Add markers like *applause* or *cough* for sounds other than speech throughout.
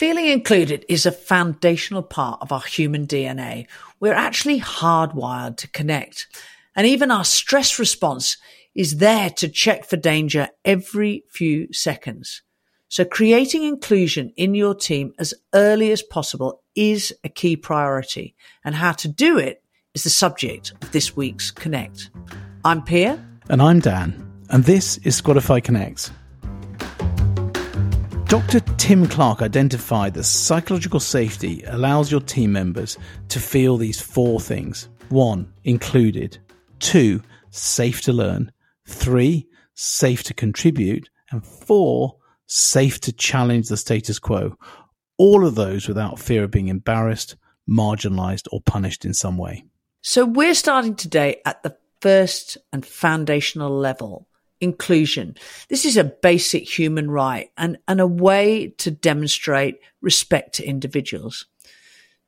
Feeling included is a foundational part of our human DNA. We're actually hardwired to connect. And even our stress response is there to check for danger every few seconds. So creating inclusion in your team as early as possible is a key priority. And how to do it is the subject of this week's Connect. I'm Pia. And I'm Dan. And this is Squadify Connect Dr. Tim Clark identified that psychological safety allows your team members to feel these four things one, included, two, safe to learn, three, safe to contribute, and four, safe to challenge the status quo. All of those without fear of being embarrassed, marginalized, or punished in some way. So we're starting today at the first and foundational level inclusion. This is a basic human right and, and a way to demonstrate respect to individuals.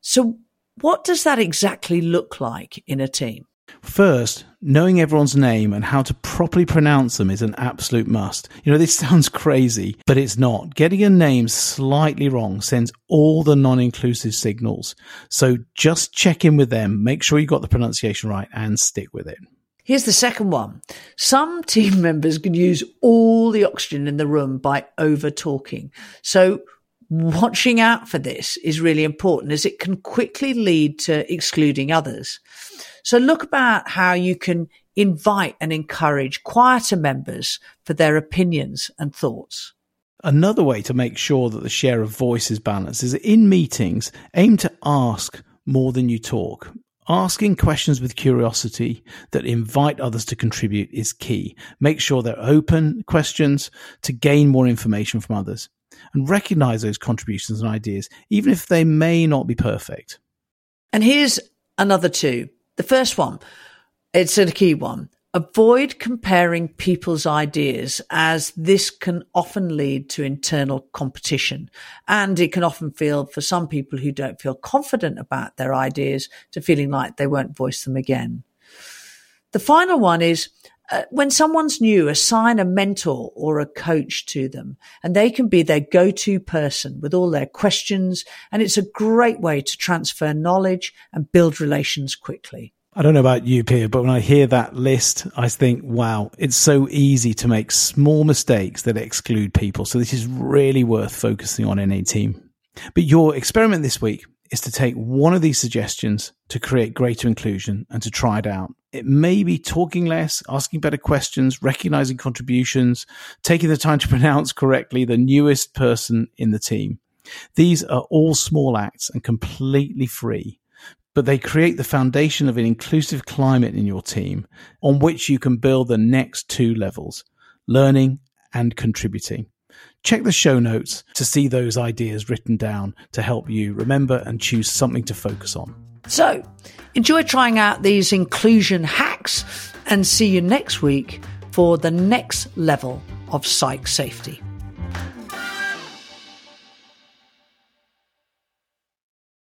So, what does that exactly look like in a team? First, knowing everyone's name and how to properly pronounce them is an absolute must. You know, this *laughs* sounds crazy, but it's not. Getting a name slightly wrong sends all the non inclusive signals. So just check in with them, make sure you got the pronunciation right, and stick with it. Here's the second one. Some team *laughs* members can use all the oxygen in the room by over talking. So watching out for this is really important as it can quickly lead to excluding others. So look about how you can invite and encourage quieter members for their opinions and thoughts. Another way to make sure that the share of voice is balanced is in meetings, aim to ask more than you talk. Asking questions with curiosity that invite others to contribute is key. Make sure they're open questions to gain more information from others and recognize those contributions and ideas, even if they may not be perfect. And here's another two. The first one, it's a key one. Avoid comparing people's ideas as this can often lead to internal competition. And it can often feel for some people who don't feel confident about their ideas to feeling like they won't voice them again. The final one is uh, when someone's new, assign a mentor or a coach to them and they can be their go-to person with all their questions. And it's a great way to transfer knowledge and build relations quickly. I don't know about you, Pia, but when I hear that list, I think, wow, it's so easy to make small mistakes that exclude people. So this is really worth focusing on in a team. But your experiment this week is to take one of these suggestions to create greater inclusion and to try it out. It may be talking less, asking better questions, recognizing contributions, taking the time to *laughs* pronounce correctly the newest person in the team. These are all small acts and completely free but they create the foundation of an inclusive climate in your team on which you can build the next two levels learning and contributing. Check the show notes to see those ideas written down to help you remember and choose something to focus on. So, enjoy trying out these inclusion hacks and see you next week for the next level of psych safety.